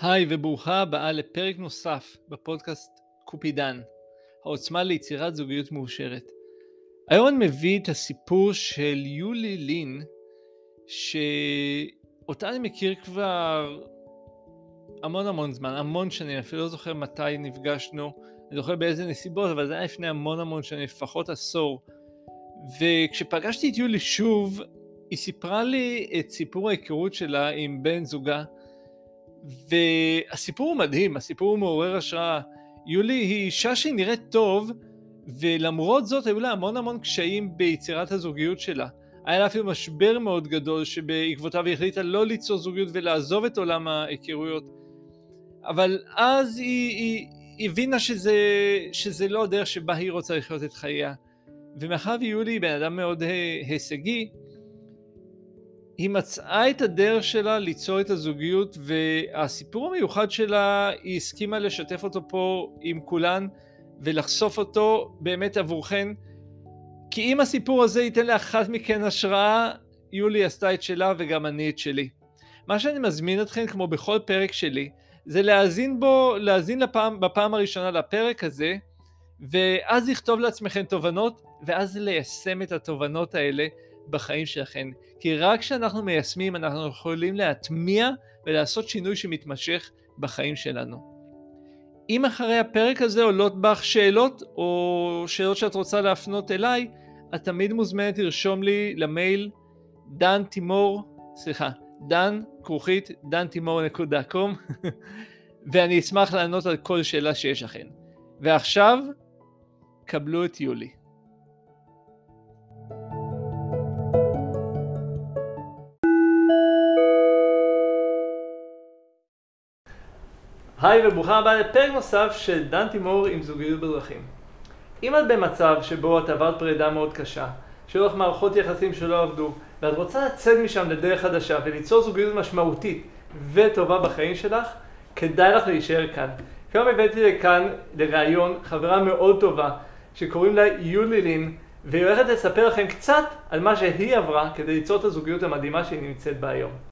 היי וברוכה הבאה לפרק נוסף בפודקאסט קופידן, העוצמה ליצירת זוגיות מאושרת. היום אני מביא את הסיפור של יולי לין, שאותה אני מכיר כבר המון המון זמן, המון שנים, אפילו לא זוכר מתי נפגשנו, אני זוכר באיזה נסיבות, אבל זה היה לפני המון המון שנים, לפחות עשור. וכשפגשתי את יולי שוב, היא סיפרה לי את סיפור ההיכרות שלה עם בן זוגה, והסיפור הוא מדהים, הסיפור הוא מעורר השראה. יולי היא אישה שהיא נראית טוב, ולמרות זאת היו לה המון המון קשיים ביצירת הזוגיות שלה. היה לה אפילו משבר מאוד גדול שבעקבותיו היא החליטה לא ליצור זוגיות ולעזוב את עולם ההיכרויות. אבל אז היא, היא, היא הבינה שזה, שזה לא הדרך שבה היא רוצה לחיות את חייה. ומאחר ויולי היא בן אדם מאוד הישגי, היא מצאה את הדרך שלה ליצור את הזוגיות והסיפור המיוחד שלה היא הסכימה לשתף אותו פה עם כולן ולחשוף אותו באמת עבורכן כי אם הסיפור הזה ייתן לאחת מכן השראה יולי עשתה את שלה וגם אני את שלי. מה שאני מזמין אתכם כמו בכל פרק שלי זה להאזין בו, להאזין לפעם, בפעם הראשונה לפרק הזה ואז לכתוב לעצמכם תובנות ואז ליישם את התובנות האלה בחיים שלכם. כי רק כשאנחנו מיישמים אנחנו יכולים להטמיע ולעשות שינוי שמתמשך בחיים שלנו. אם אחרי הפרק הזה עולות בך שאלות או שאלות שאת רוצה להפנות אליי, את תמיד מוזמנת לרשום לי למייל דן תימור, סליחה, דן כרוכית דן תימור נקודה קום ואני אשמח לענות על כל שאלה שיש לכם. ועכשיו, קבלו את יולי. היי וברוכה הבאה לפרק נוסף של דן תימור עם זוגיות בדרכים. אם את במצב שבו את עברת פרידה מאוד קשה, שהיו לך מערכות יחסים שלא עבדו, ואת רוצה לצאת משם לדרך חדשה וליצור זוגיות משמעותית וטובה בחיים שלך, כדאי לך להישאר כאן. כיום הבאתי לכאן לראיון חברה מאוד טובה שקוראים לה יולי לין, והיא הולכת לספר לכם קצת על מה שהיא עברה כדי ליצור את הזוגיות המדהימה שהיא נמצאת בה היום.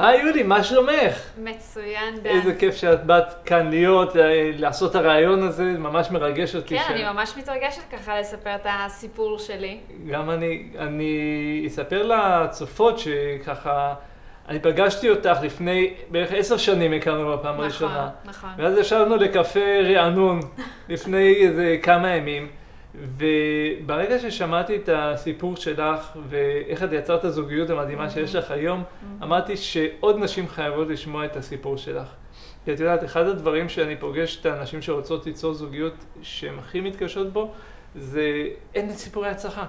היי יולי, מה שלומך? מצוין, דן. איזה כיף שאת באת כאן להיות, אה, לעשות את הרעיון הזה, ממש מרגש אותי. כן, ש... אני ממש מתרגשת ככה לספר את הסיפור שלי. גם אני, אני אספר לצופות שככה, אני פגשתי אותך לפני בערך עשר שנים הכרנו בפעם נכון, הראשונה. נכון. ואז ישבנו לקפה רענון לפני איזה כמה ימים. וברגע ששמעתי את הסיפור שלך ואיך את יצרת הזוגיות המדהימה Mm-hmm. שיש לך היום, אמרתי שעוד נשים חייבות לשמוע את הסיפור שלך. כי את יודעת, אחד הדברים שאני פוגש את האנשים שרוצות ליצור זוגיות שהן הכי מתקשות בו, זה אין את סיפורי הצלחה.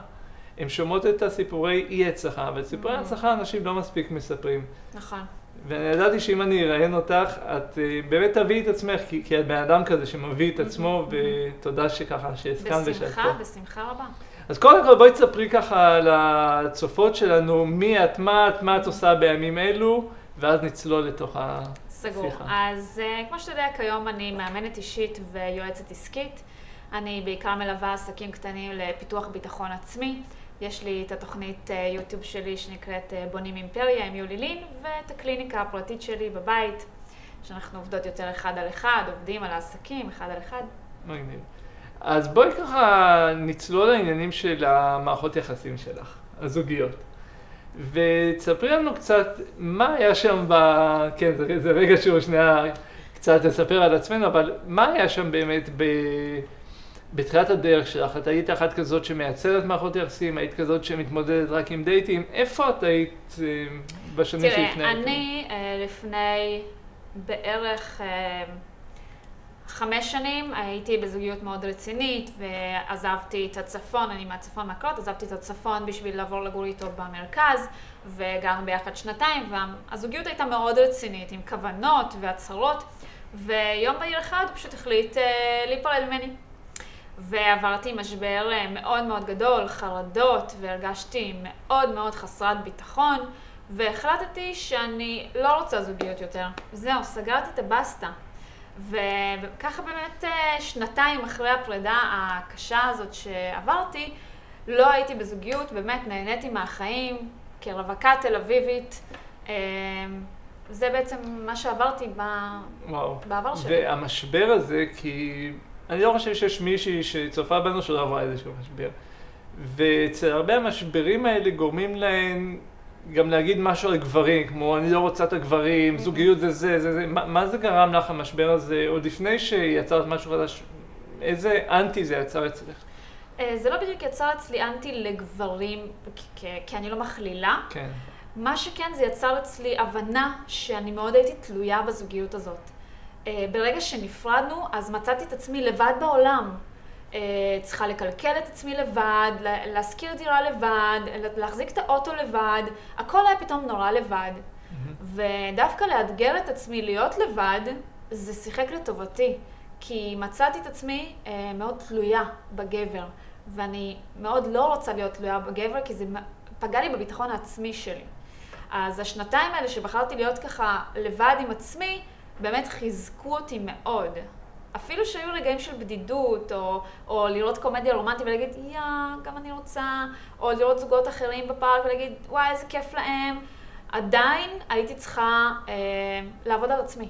הן שומעות את הסיפורי אי הצלחה, אבל סיפורי Mm-hmm. הצלחה אנשים לא מספיק מספרים. נכון. ואני ידעתי שאם אני אראיין אותך, את uh, באמת תביאי את עצמך, כי, כי את בן אדם כזה שמביא את עצמו, ותודה שככה, שהסכמת ושאת בשמחה, פה. בשמחה רבה. אז קודם כל בואי תספרי ככה לצופות שלנו, מי את, מה את, מה את עושה בימים אלו, ואז נצלול לתוך השיחה. סגור. אז uh, כמו שאתה יודע, כיום אני מאמנת אישית ויועצת עסקית. אני בעיקר מלווה עסקים קטנים לפיתוח ביטחון עצמי. יש לי את התוכנית uh, יוטיוב שלי שנקראת uh, בונים אימפריה עם יולי לין, ואת הקליניקה הפרטית שלי בבית, שאנחנו עובדות יותר אחד על אחד, עובדים על העסקים אחד על אחד. מגניב. אז בואי ככה נצלול לעניינים של המערכות יחסים שלך, הזוגיות. ותספרי לנו קצת מה היה שם ב... כן, זה, זה רגע שהוא שנייה קצת לספר על עצמנו, אבל מה היה שם באמת ב... בתחילת הדרך שלך? את היית אחת כזאת שמייצרת מערכות יחסים, היית כזאת שמתמודדת רק עם דייטים, איפה את היית אה, בשנים שלפני? תראה, אני אה, לפני בערך אה, חמש שנים הייתי בזוגיות מאוד רצינית ועזבתי את הצפון, אני מהצפון מהקלות, עזבתי את הצפון בשביל לעבור לגור איתו במרכז וגרנו ביחד שנתיים והזוגיות הייתה מאוד רצינית עם כוונות והצהרות ויום בהיר אחד הוא פשוט החליט אה, להיפרד ממני. ועברתי משבר אה, מאוד מאוד גדול, חרדות, והרגשתי מאוד מאוד חסרת ביטחון, והחלטתי שאני לא רוצה זוגיות יותר. זהו, סגרתי את הבסטה. וככה באמת אה, שנתיים אחרי הפרידה הקשה הזאת שעברתי, לא הייתי בזוגיות, באמת נהניתי מהחיים, כרווקה תל אביבית. אה, זה בעצם מה שעברתי ב... וואו. בעבר שלי. והמשבר הזה, כי אני לא חושב שיש מישהי שצופה בנו שלא עברה איזשהו משבר. ואצל הרבה המשברים האלה גורמים להן גם להגיד משהו על גברים, כמו אני לא רוצה את הגברים, זוגיות זה זה, זה זה. מה, מה זה גרם לך המשבר הזה, עוד לפני שיצרת משהו חדש? איזה אנטי זה יצר אצלך? אה, זה לא בדיוק יצר אצלי אנטי לגברים, כי, כי אני לא מכלילה. כן. מה שכן, זה יצר אצלי הבנה שאני מאוד הייתי תלויה בזוגיות הזאת. אה, ברגע שנפרדנו, אז מצאתי את עצמי לבד בעולם. אה, צריכה לקלקל את עצמי לבד, לה- להשכיר דירה לבד, להחזיק את האוטו לבד, הכל היה פתאום נורא לבד. ודווקא לאתגר את עצמי להיות לבד, זה שיחק לטובתי. כי מצאתי את עצמי אה, מאוד תלויה בגבר, ואני מאוד לא רוצה להיות תלויה בגבר, כי זה פגע לי בביטחון העצמי שלי. אז השנתיים האלה שבחרתי להיות ככה לבד עם עצמי, באמת חיזקו אותי מאוד. אפילו שהיו רגעים של בדידות, או, או לראות קומדיה רומנטית ולהגיד, יא, גם אני רוצה, או לראות זוגות אחרים בפארק ולהגיד, וואי, איזה כיף להם, עדיין הייתי צריכה אה, לעבוד על עצמי.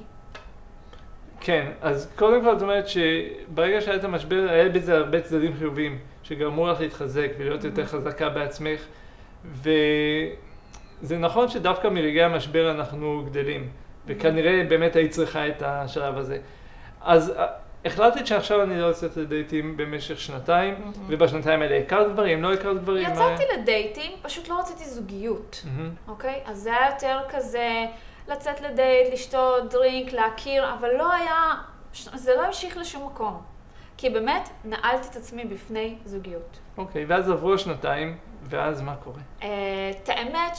כן, אז קודם כל את אומרת שברגע שהיה את המשבר, היה בזה הרבה צדדים חיוביים, שגרמו לך להתחזק ולהיות יותר חזקה בעצמך, וזה נכון שדווקא מרגעי המשבר אנחנו גדלים, וכנראה באמת היית צריכה את השלב הזה. אז אה, החלטת שעכשיו אני לא יוצאת לדייטים במשך שנתיים, ובשנתיים האלה הכרת גברים, לא הכרת גברים? יצאתי לדייטים, פשוט לא רציתי זוגיות. אוקיי? אז זה היה יותר כזה לצאת לדייט, לשתות דרינק, להכיר, אבל לא היה, זה לא המשיך לשום מקום. כי באמת, נעלתי את עצמי בפני זוגיות. אוקיי, ואז עברו השנתיים, ואז מה קורה? אה, את האמת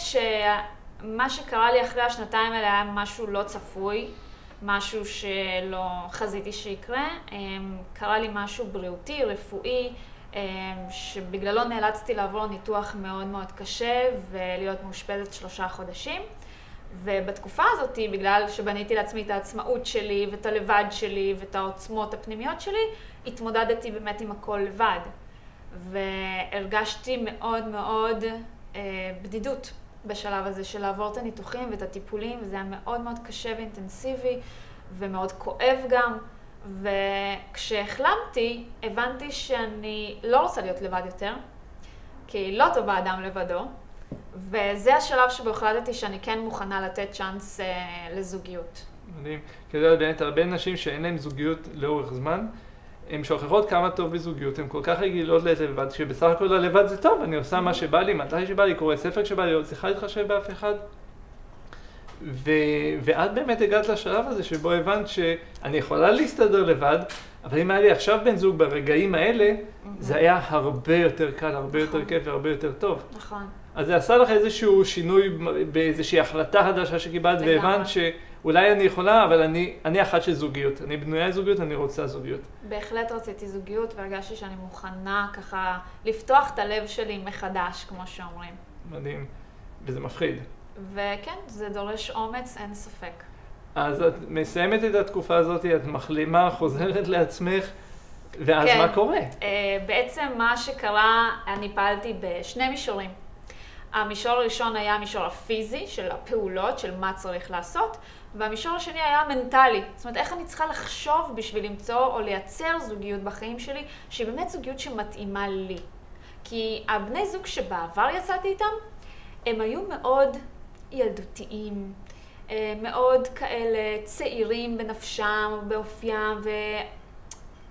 שמה שקרה לי אחרי השנתיים האלה היה משהו לא צפוי, משהו שלא חזיתי שיקרה. אה, קרה לי משהו בריאותי, רפואי, אה, שבגללו נאלצתי לעבור ניתוח מאוד מאוד קשה ולהיות מאושפזת שלושה חודשים. ובתקופה הזאת, בגלל שבניתי לעצמי את העצמאות שלי ואת הלבד שלי ואת העוצמות הפנימיות שלי, התמודדתי באמת עם הכל לבד. והרגשתי מאוד מאוד אה, בדידות בשלב הזה של לעבור את הניתוחים ואת הטיפולים, וזה היה מאוד מאוד קשה ואינטנסיבי ומאוד כואב גם. וכשהחלמתי, הבנתי שאני לא רוצה להיות לבד יותר, כי לא טוב האדם לבדו, וזה השלב שבו החלטתי שאני כן מוכנה לתת צ'אנס אה, לזוגיות. מדהים. כי יודע, באמת, הרבה נשים שאין להן זוגיות לאורך זמן, הן שוכחות כמה טוב בזוגיות, הן כל כך רגילות להיות לבד, שבסך הכל הלבד זה טוב, אני עושה מה שבא לי, מתי שבא לי, קורא ספר כשבא לי, לא צריכה להתחשב באף אחד. ואת באמת הגעת לשלב הזה שבו הבנת שאני יכולה להסתדר לבד, אבל אם היה לי עכשיו בן זוג ברגעים האלה, זה היה הרבה יותר קל, הרבה יותר נכון. כיף והרבה יותר טוב. נכון. אז זה עשה לך איזשהו שינוי באיזושהי החלטה חדשה שקיבלת. והבנת שאולי אני יכולה, אבל אני, אני אחת של זוגיות. אני בנויה לזוגיות, אני רוצה זוגיות. בהחלט רציתי זוגיות והרגשתי שאני מוכנה ככה לפתוח את הלב שלי מחדש, כמו שאומרים. מדהים. וזה מפחיד. וכן, זה דורש אומץ, אין ספק. אז את מסיימת את התקופה הזאת, את מחלימה, חוזרת לעצמך, ואז כן. מה קורה? אה, בעצם מה שקרה, אני פעלתי בשני מישורים. המישור הראשון היה המישור הפיזי של הפעולות, של מה צריך לעשות, והמישור השני היה המנטלי. זאת אומרת, איך אני צריכה לחשוב בשביל למצוא או לייצר זוגיות בחיים שלי, שהיא באמת זוגיות שמתאימה לי. כי הבני זוג שבעבר יצאתי איתם, הם היו מאוד ילדותיים, מאוד כאלה צעירים בנפשם, באופיים,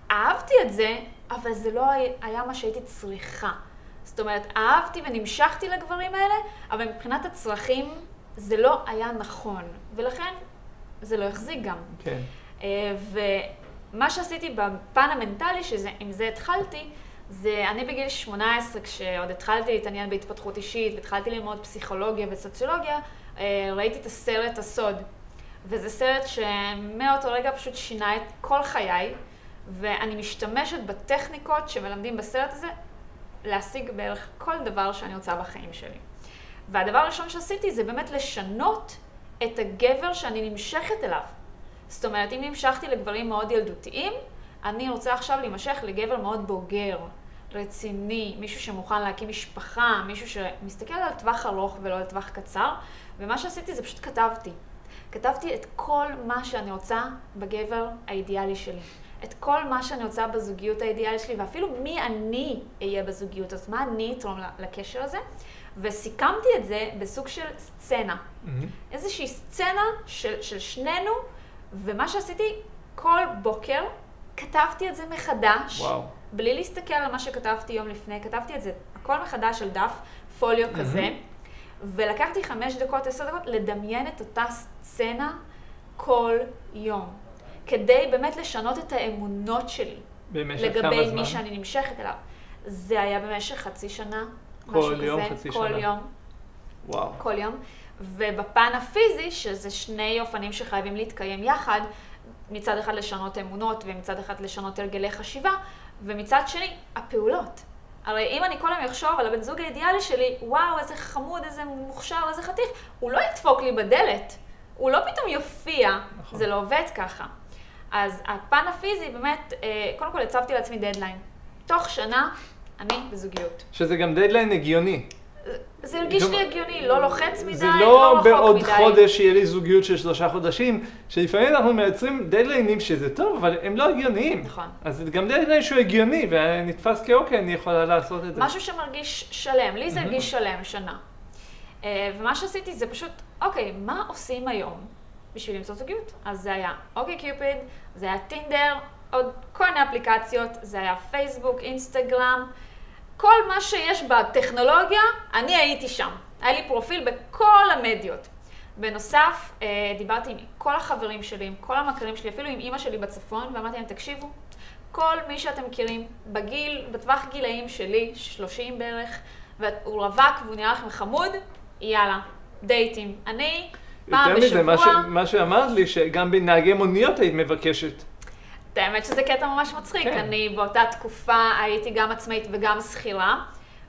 ואהבתי את זה, אבל זה לא היה- מה שהייתי צריכה. זאת אומרת, אהבתי ונמשכתי לגברים האלה, אבל מבחינת הצרכים זה לא היה נכון, ולכן זה לא החזיק גם. כן. אה, ומה שעשיתי בפן המנטלי, שעם זה התחלתי, זה אני בגיל 18, כשעוד התחלתי להתעניין בהתפתחות אישית, והתחלתי ללמוד פסיכולוגיה וסוציולוגיה, אה, ראיתי את הסרט הסוד. וזה סרט שמאותו רגע פשוט שינה את כל חיי, ואני משתמשת בטכניקות שמלמדים בסרט הזה להשיג בערך כל דבר שאני רוצה בחיים שלי. והדבר הראשון שעשיתי זה באמת לשנות את הגבר שאני נמשכת אליו. זאת אומרת, אם נמשכתי לגברים מאוד ילדותיים, אני רוצה עכשיו להימשך לגבר מאוד בוגר, רציני, מישהו שמוכן להקים משפחה, מישהו שמסתכל על טווח ארוך ולא על טווח קצר, ומה שעשיתי זה פשוט כתבתי. כתבתי את כל מה שאני רוצה בגבר האידיאלי שלי. את כל מה שאני רוצה בזוגיות האידיאלית שלי, ואפילו מי אני אהיה בזוגיות הזאת, מה אני אתרום לקשר הזה. וסיכמתי את זה בסוג של סצנה. Mm-hmm. איזושהי סצנה של, של שנינו, ומה שעשיתי, כל בוקר כתבתי את זה מחדש, וואו. בלי להסתכל על מה שכתבתי יום לפני, כתבתי את זה הכל מחדש על דף פוליו mm-hmm. כזה, ולקחתי חמש דקות, עשר דקות, לדמיין את אותה סצנה כל יום. כדי באמת לשנות את האמונות שלי. במשך כמה זמן? לגבי מי שאני נמשכת אליו. זה היה במשך חצי שנה, כל יום, כזה, חצי כל שנה. יום. וואו. כל יום. ובפן הפיזי, שזה שני אופנים שחייבים להתקיים יחד, מצד אחד לשנות אמונות ומצד אחד לשנות הרגלי חשיבה, ומצד שני, הפעולות. הרי אם אני כל היום אחשוב על הבן זוג האידיאלי שלי, וואו, איזה חמוד, איזה מוכשר, איזה חתיך, הוא לא ידפוק לי בדלת. הוא לא פתאום יופיע, נכון. זה לא עובד ככה. אז הפן הפיזי, באמת, אה, קודם כל הצבתי לעצמי דדליין. תוך שנה, אני בזוגיות. שזה גם דדליין הגיוני. זה הרגיש לי הגיוני, לא לוחץ מדי, לא, לא רחוק מדי. זה לא בעוד חודש שיהיה לי זוגיות של שלושה חודשים, שלפעמים אנחנו מייצרים דדליינים שזה טוב, אבל הם לא הגיוניים. נכון. אז זה גם דדליין שהוא הגיוני, ונתפס כאוקיי, אני יכולה לעשות את זה. משהו שמרגיש שלם, לי זה הרגיש שלם שנה. אה, ומה שעשיתי זה פשוט, אוקיי, מה עושים היום בשביל למצוא זוגיות? אז זה היה אוקיי קיופיד, זה היה טינדר, עוד כל מיני אפליקציות, זה היה פייסבוק, אינסטגרם. כל מה שיש בטכנולוגיה, אני הייתי שם. היה לי פרופיל בכל המדיות. בנוסף, אה, דיברתי עם כל החברים שלי, עם כל המכרים שלי, אפילו עם אימא שלי בצפון, ואמרתי להם, תקשיבו, כל מי שאתם מכירים, בגיל, בטווח גילאים שלי, 30 בערך, והוא רווק והוא נראה לכם חמוד, יאללה, דייטים. אני, פעם בשבוע... יותר מזה, מה, ש... מה שאמרת לי, שגם בנהגי מוניות היית מבקשת. את האמת שזה קטע ממש מצחיק. כן. אני באותה תקופה הייתי גם עצמאית וגם שכירה,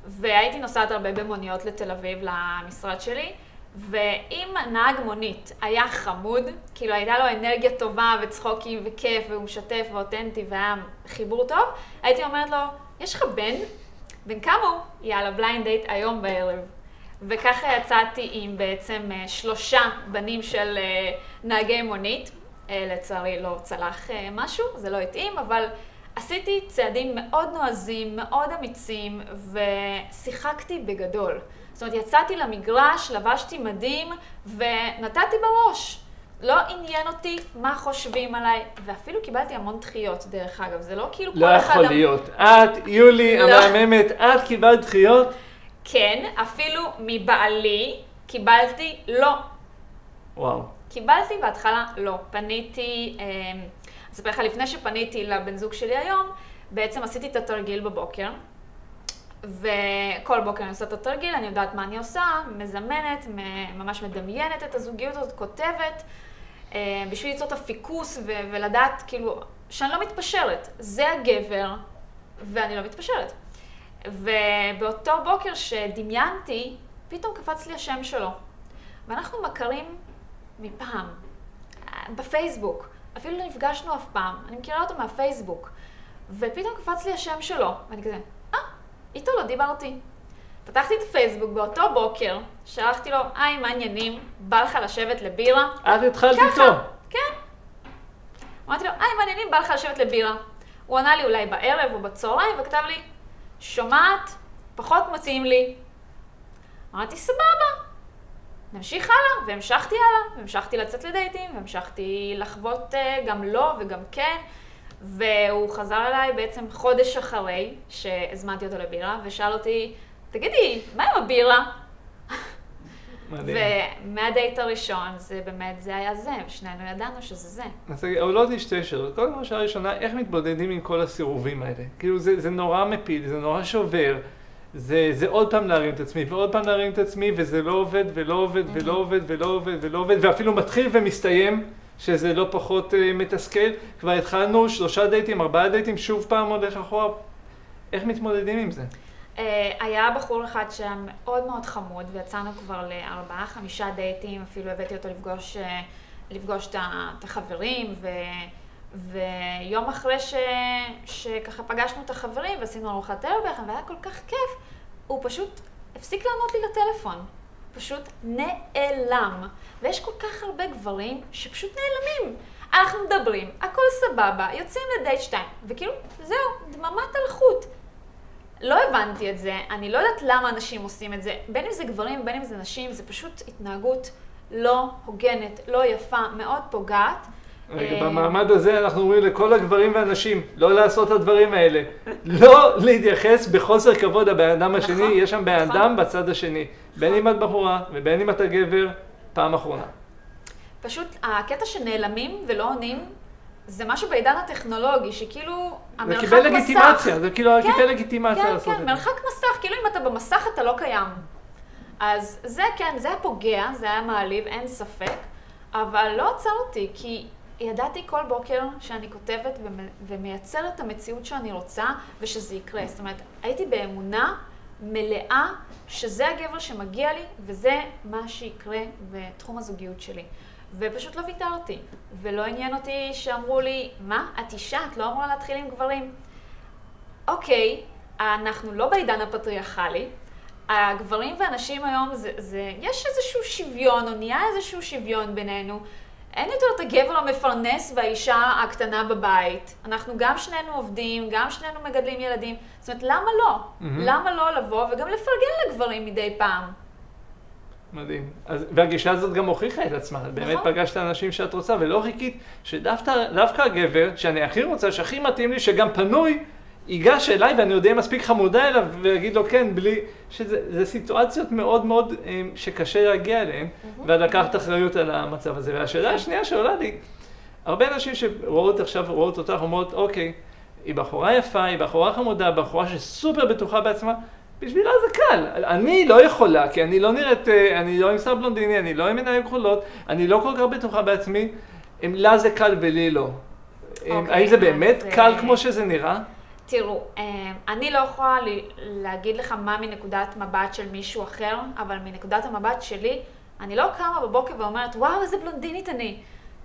והייתי נוסעת הרבה במוניות לתל אביב למשרד שלי, ואם נהג מונית היה חמוד, כאילו הייתה לו אנרגיה טובה וצחוקים וכיף, והוא משתף ואותנטי והיה חיבור טוב, הייתי אומרת לו, יש לך בן? בן כמה הוא? יאללה, blind date היום בערב. וככה יצאתי עם בעצם אה, שלושה בנים של אה, נהגי מונית. אה, לצערי לא צלח אה, משהו, זה לא התאים, אבל עשיתי צעדים מאוד נועזים, מאוד אמיצים, ושיחקתי בגדול. זאת אומרת, יצאתי למגרש, לבשתי מדים, ונתתי בראש. לא עניין אותי מה חושבים עליי, ואפילו קיבלתי המון דחיות, דרך אגב. זה לא כאילו לא כל אחד... לא יכול להיות. את, יולי, לא. המהממת, את קיבלת דחיות? כן, אפילו מבעלי קיבלתי לא. וואו. קיבלתי בהתחלה לא. פניתי, אמ, אספר לך, לפני שפניתי לבן זוג שלי היום, בעצם עשיתי את התרגיל בבוקר, וכל בוקר אני עושה את התרגיל, אני יודעת מה אני עושה, מזמנת, ממש מדמיינת את הזוגיות הזאת, כותבת, אה, בשביל ליצור את הפיקוס ולדעת, כאילו, שאני לא מתפשרת. זה הגבר, ואני לא מתפשרת. ובאותו בוקר שדמיינתי, פתאום קפץ לי השם שלו. ואנחנו מכרים מפעם, בפייסבוק. אפילו לא נפגשנו אף פעם, אני מכירה אותו מהפייסבוק. ופתאום קפץ לי השם שלו, ואני כזה, אה, איתו לא דיברתי. פתחתי את הפייסבוק באותו בוקר, שלחתי לו, היי, מה העניינים? בא לך לשבת לבירה? את התחלת איתו. כן. אמרתי לו, היי, מה העניינים? בא לך לשבת לבירה. הוא ענה לי אולי בערב או בצהריים, וכתב לי, שומעת, פחות מציעים לי. אמרתי, סבבה. נמשיך הלאה, והמשכתי הלאה, והמשכתי לצאת לדייטים, והמשכתי לחוות uh, גם לא וגם כן, והוא חזר אליי בעצם חודש אחרי שהזמנתי אותו לבירה, ושאל אותי, תגידי, מה עם הבירה? ומהדייט הראשון, זה באמת, זה היה זה, ושנינו ידענו שזה זה. אז עולות לי שתי שאלות. קודם כל, שאלה ראשונה, איך מתמודדים עם כל הסירובים האלה? כאילו, זה, זה נורא מפיל, זה נורא שובר. זה, זה עוד פעם להרים את עצמי, ועוד פעם להרים את עצמי, וזה לא עובד, ולא עובד, ולא עובד, ולא עובד, ולא עובד, ואפילו מתחיל ומסתיים, שזה לא פחות uh, מתסכל. כבר התחלנו שלושה דייטים, ארבעה דייטים, שוב פעם הולך אחורה. איך מתמודדים עם זה? Uh, היה בחור אחד שהיה מאוד מאוד חמוד, ויצאנו כבר לארבעה, חמישה דייטים, אפילו הבאתי אותו לפגוש, uh, לפגוש את החברים, ו... ויום אחרי ש... שככה פגשנו את החברים ועשינו ארוחת ערב ביחד, והיה כל כך כיף, הוא פשוט הפסיק לענות לי לטלפון. פשוט נעלם. ויש כל כך הרבה גברים שפשוט נעלמים. אנחנו מדברים, הכל סבבה, יוצאים לדייט שתיים, וכאילו, זהו, דממת אלחוט. לא הבנתי את זה, אני לא יודעת למה אנשים עושים את זה, בין אם זה גברים, בין אם זה נשים, זה פשוט התנהגות לא הוגנת, לא יפה, מאוד פוגעת. אה, במעמד הזה אנחנו אומרים לכל הגברים והנשים, לא לעשות את הדברים האלה. לא להתייחס בחוסר כבוד לבן אדם השני, נכון, יש שם בן נכון. אדם בצד השני. בין אם את בחורה ובין אם אתה גבר, פעם אחרונה. פשוט הקטע שנעלמים ולא עונים, זה משהו בעידן הטכנולוגי, שכאילו המרחק מסך... זה קיבל לגיטימציה, זה כאילו כן, קיבל לגיטימציה כן, לעשות כן, את זה. כן, כן, מרחק מסך, כאילו אם אתה במסך אתה לא קיים. אז זה כן, זה היה פוגע, זה היה מעליב, אין ספק, אבל לא עצר אותי, כי ידעתי כל בוקר שאני כותבת ומייצרת את המציאות שאני רוצה ושזה יקרה. זאת אומרת, הייתי באמונה מלאה שזה הגבר שמגיע לי וזה מה שיקרה בתחום הזוגיות שלי. ופשוט לא ויתרתי. ולא עניין אותי שאמרו לי, מה, את אישה, את לא אמורה להתחיל עם גברים. אוקיי, אנחנו לא בעידן הפטריארכלי. הגברים והנשים היום, זה, זה, יש איזשהו שוויון, או נהיה איזשהו שוויון בינינו. אין יותר את הגבר המפרנס והאישה הקטנה בבית. אנחנו גם שנינו עובדים, גם שנינו מגדלים ילדים. זאת אומרת, למה לא? Mm-hmm. למה לא לבוא וגם לפרגן לגברים מדי פעם? מדהים. אז, והגישה הזאת גם הוכיחה את עצמה. נכון. באמת פגשת אנשים שאת רוצה, ולא חיכית שדווקא הגבר, שאני הכי רוצה, שהכי מתאים לי, שגם פנוי, ייגש אליי ואני יודע מספיק חמודה אליו ויגיד לו כן, בלי... שזה סיטואציות מאוד מאוד אה, שקשה להגיע אליהן, ולקחת אחריות על המצב הזה. והשאלה השנייה שעולה לי, הרבה אנשים שרואות עכשיו, רואות אותך, אומרות, אוקיי, היא בחורה יפה, היא בחורה חמודה, בחורה שסופר בטוחה בעצמה, בשבילה זה קל. אני לא יכולה, כי אני לא נראית, אה, אני לא עם שר בלונדיני, אני לא עם עיניים כחולות, אני לא כל כך בטוחה בעצמי, אם לה זה קל ולי לא. אוקיי, האם זה באמת קל כמו שזה נראה? תראו, אה, אני לא יכולה להגיד לך מה מנקודת מבט של מישהו אחר, אבל מנקודת המבט שלי, אני לא קמה בבוקר ואומרת, וואו, איזה בלונדינית אני.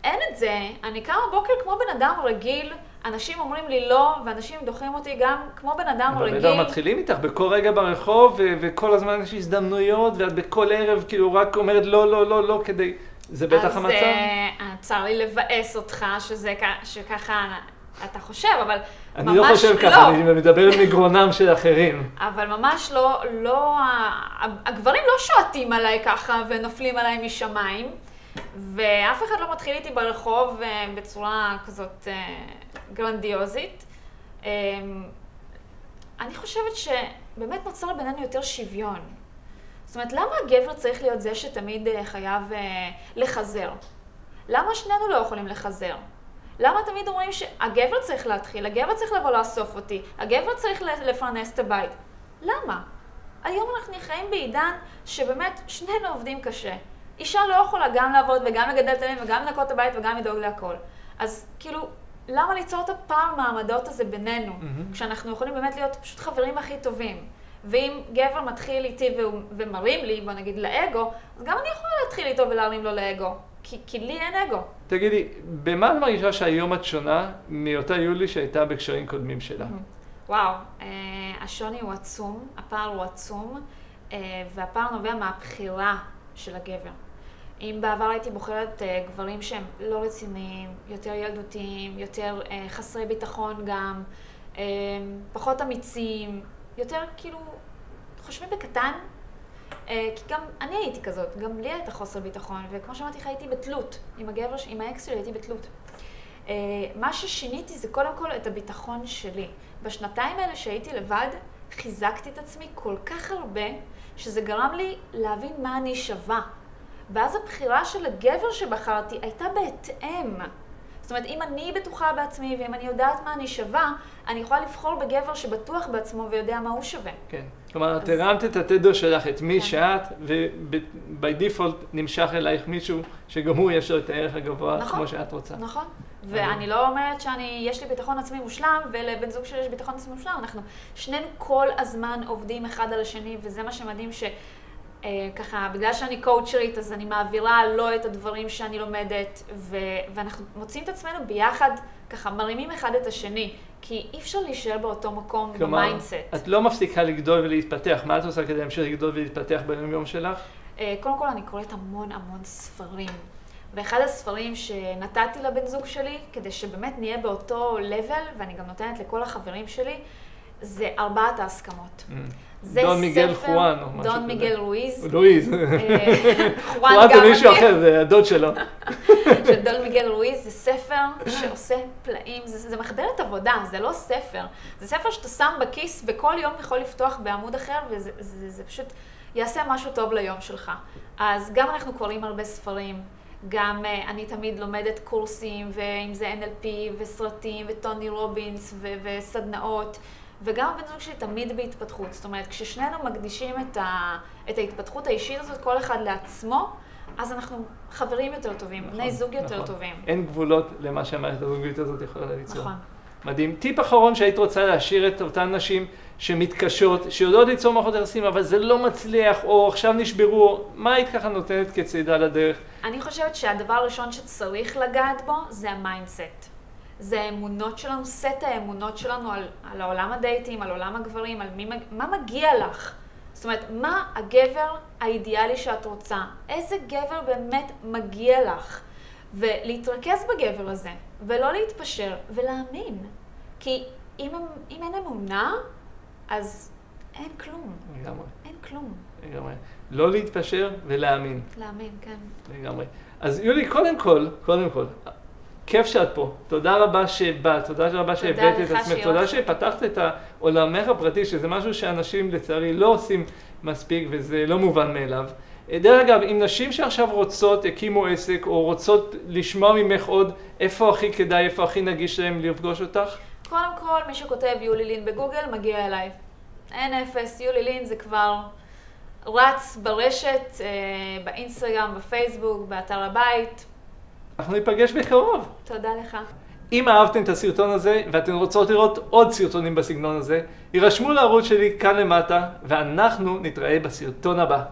אין את זה. אני קמה בבוקר כמו בן אדם רגיל, אנשים אומרים לי לא, ואנשים דוחים אותי גם כמו בן אדם אבל רגיל. אבל מתחילים איתך בכל רגע ברחוב, וכל הזמן יש הזדמנויות, ואת בכל ערב כאילו רק אומרת לא, לא, לא, לא, כדי... זה בטח אז, המצב? אז uh, צר לי לבאס אותך שזה, שככה אתה חושב, אבל אני לא חושב לא. ככה, אני מדבר מגרונם של אחרים. אבל ממש לא, לא, הגברים לא שועטים עליי ככה ונופלים עליי משמיים, ואף אחד לא מתחיל איתי ברחוב אה, בצורה כזאת אה, גרנדיוזית. אה, אני חושבת שבאמת נוצר בינינו יותר שוויון. זאת אומרת, למה הגבר צריך להיות זה שתמיד חייב לחזר? למה שנינו לא יכולים לחזר? למה תמיד אומרים שהגבר צריך להתחיל, הגבר צריך לבוא לאסוף אותי, הגבר צריך לפרנס את הבית? למה? היום אנחנו חיים בעידן שבאמת שנינו עובדים קשה. אישה לא יכולה גם לעבוד וגם לגדל את הילדים וגם לנקות את הבית וגם לדאוג להכל. אז כאילו, למה ליצור את הפער מעמדות הזה בינינו, mm-hmm. כשאנחנו יכולים באמת להיות פשוט חברים הכי טובים? ואם גבר מתחיל איתי ומרים לי, בוא נגיד לאגו, אז גם אני יכולה להתחיל איתו ולהרים לו לאגו. כי, כי לי אין אגו. תגידי, במה את מרגישה שהיום את שונה מאותה יולי שהייתה בקשרים קודמים שלה? וואו, אה, השוני הוא עצום, הפער הוא עצום, אה, והפער נובע מהבחירה של הגבר. אם בעבר הייתי בוחרת אה, גברים שהם לא רציניים, יותר ילדותיים, יותר אה, חסרי ביטחון גם, אה, פחות אמיצים, יותר כאילו חושבים בקטן, כי גם אני הייתי כזאת, גם לי הייתה חוסר ביטחון, וכמו שאמרתי לך, הייתי בתלות. עם הגבר, עם האקס שלי הייתי בתלות. אה, מה ששיניתי זה קודם כל את הביטחון שלי. בשנתיים האלה שהייתי לבד, חיזקתי את עצמי כל כך הרבה, שזה גרם לי להבין מה אני שווה. ואז הבחירה של הגבר שבחרתי הייתה בהתאם. זאת אומרת, אם אני בטוחה בעצמי ואם אני יודעת מה אני שווה, אני יכולה לבחור בגבר שבטוח בעצמו ויודע מה הוא שווה. כן. כלומר, את הרמת את התדר שלך, את מי כן. שאת, ובי דיפולט נמשך אלייך מישהו שגם הוא יש לו את הערך הגבוה נכון, כמו שאת רוצה. נכון. ואני לא אומרת שאני, יש לי ביטחון עצמי מושלם, ולבן זוג שלי יש ביטחון עצמי מושלם. אנחנו שנינו כל הזמן עובדים אחד על השני, וזה מה שמדהים ש... אה, ככה, בגלל שאני קואוצ'רית, אז אני מעבירה לו את הדברים שאני לומדת, ו- ואנחנו מוצאים את עצמנו ביחד, ככה מרימים אחד את השני, כי אי אפשר להישאר באותו מקום כלומר, ב mindset. את לא מפסיקה לגדול ולהתפתח, מה את עושה כדי להמשיך לגדול ולהתפתח ביום יום שלך? אה, קודם כל, אני קוראת המון המון ספרים. ואחד הספרים שנתתי לבן זוג שלי, כדי שבאמת נהיה באותו level, ואני גם נותנת לכל החברים שלי, זה ארבעת ההסכמות. Mm. זה דון מיגל חואן או משהו דון כזה. מיגל לואיז. לואיז. אה, חואן זה מישהו. אחר, זה הדוד שלו. של דון מיגל לואיז, זה ספר שעושה פלאים, זה, זה מחברת עבודה, זה לא ספר. זה ספר שאתה שם בכיס וכל יום יכול לפתוח בעמוד אחר, וזה זה, זה פשוט יעשה משהו טוב ליום שלך. אז גם אנחנו קוראים הרבה ספרים, גם uh, אני תמיד לומדת קורסים, ואם זה NLP וסרטים וטוני רובינס ו- וסדנאות. וגם הבן זוג שלי תמיד בהתפתחות. זאת אומרת, כששנינו מקדישים את, ה, את ההתפתחות האישית הזאת, כל אחד לעצמו, אז אנחנו חברים יותר טובים, נכון, בני זוג יותר נכון. טובים. אין גבולות למה שהמערכת הזוגית הזאת יכולה ליצור. נכון. מדהים. טיפ אחרון שהיית רוצה להשאיר את אותן נשים שמתקשות, שיודעות ליצור מערכות יחסים, אבל זה לא מצליח, או עכשיו נשברו, מה היית ככה נותנת כצידה לדרך? אני חושבת שהדבר הראשון שצריך לגעת בו זה ה mindset. זה האמונות שלנו, סט האמונות שלנו על, על העולם הדייטים, על עולם הגברים, על מי, מה מגיע לך. זאת אומרת, מה הגבר האידיאלי שאת רוצה? איזה גבר באמת מגיע לך? ולהתרכז בגבר הזה, ולא להתפשר, ולהאמין. כי אם, אם אין אמונה, אז אין כלום. לגמרי, אין כלום. לגמרי. לא להתפשר ולהאמין, להאמין, כן. לגמרי. אז יולי, קודם כל, קודם כל, כיף שאת פה. תודה רבה שבאת, תודה רבה שהבאת את עצמך, תודה. שפתחת את עולמך הפרטי, שזה משהו שאנשים לצערי לא עושים מספיק וזה לא מובן מאליו. דרך אגב, אם נשים שעכשיו רוצות, הקימו עסק, או רוצות לשמוע ממך עוד, איפה הכי כדאי, איפה הכי נגיש להם לפגוש אותך? קודם כל, מי שכותב יולי לין בגוגל, מגיע אליי. אין אפס, יולי לין זה כבר רץ ברשת, אה, באינסטגרם, בפייסבוק, באתר הבית. אנחנו ניפגש בקרוב. תודה לך. אם אהבתם את הסרטון הזה ואתן רוצות לראות עוד סרטונים בסגנון הזה, הירשמו לערוץ שלי כאן למטה, ואנחנו נתראה בסרטון הבא.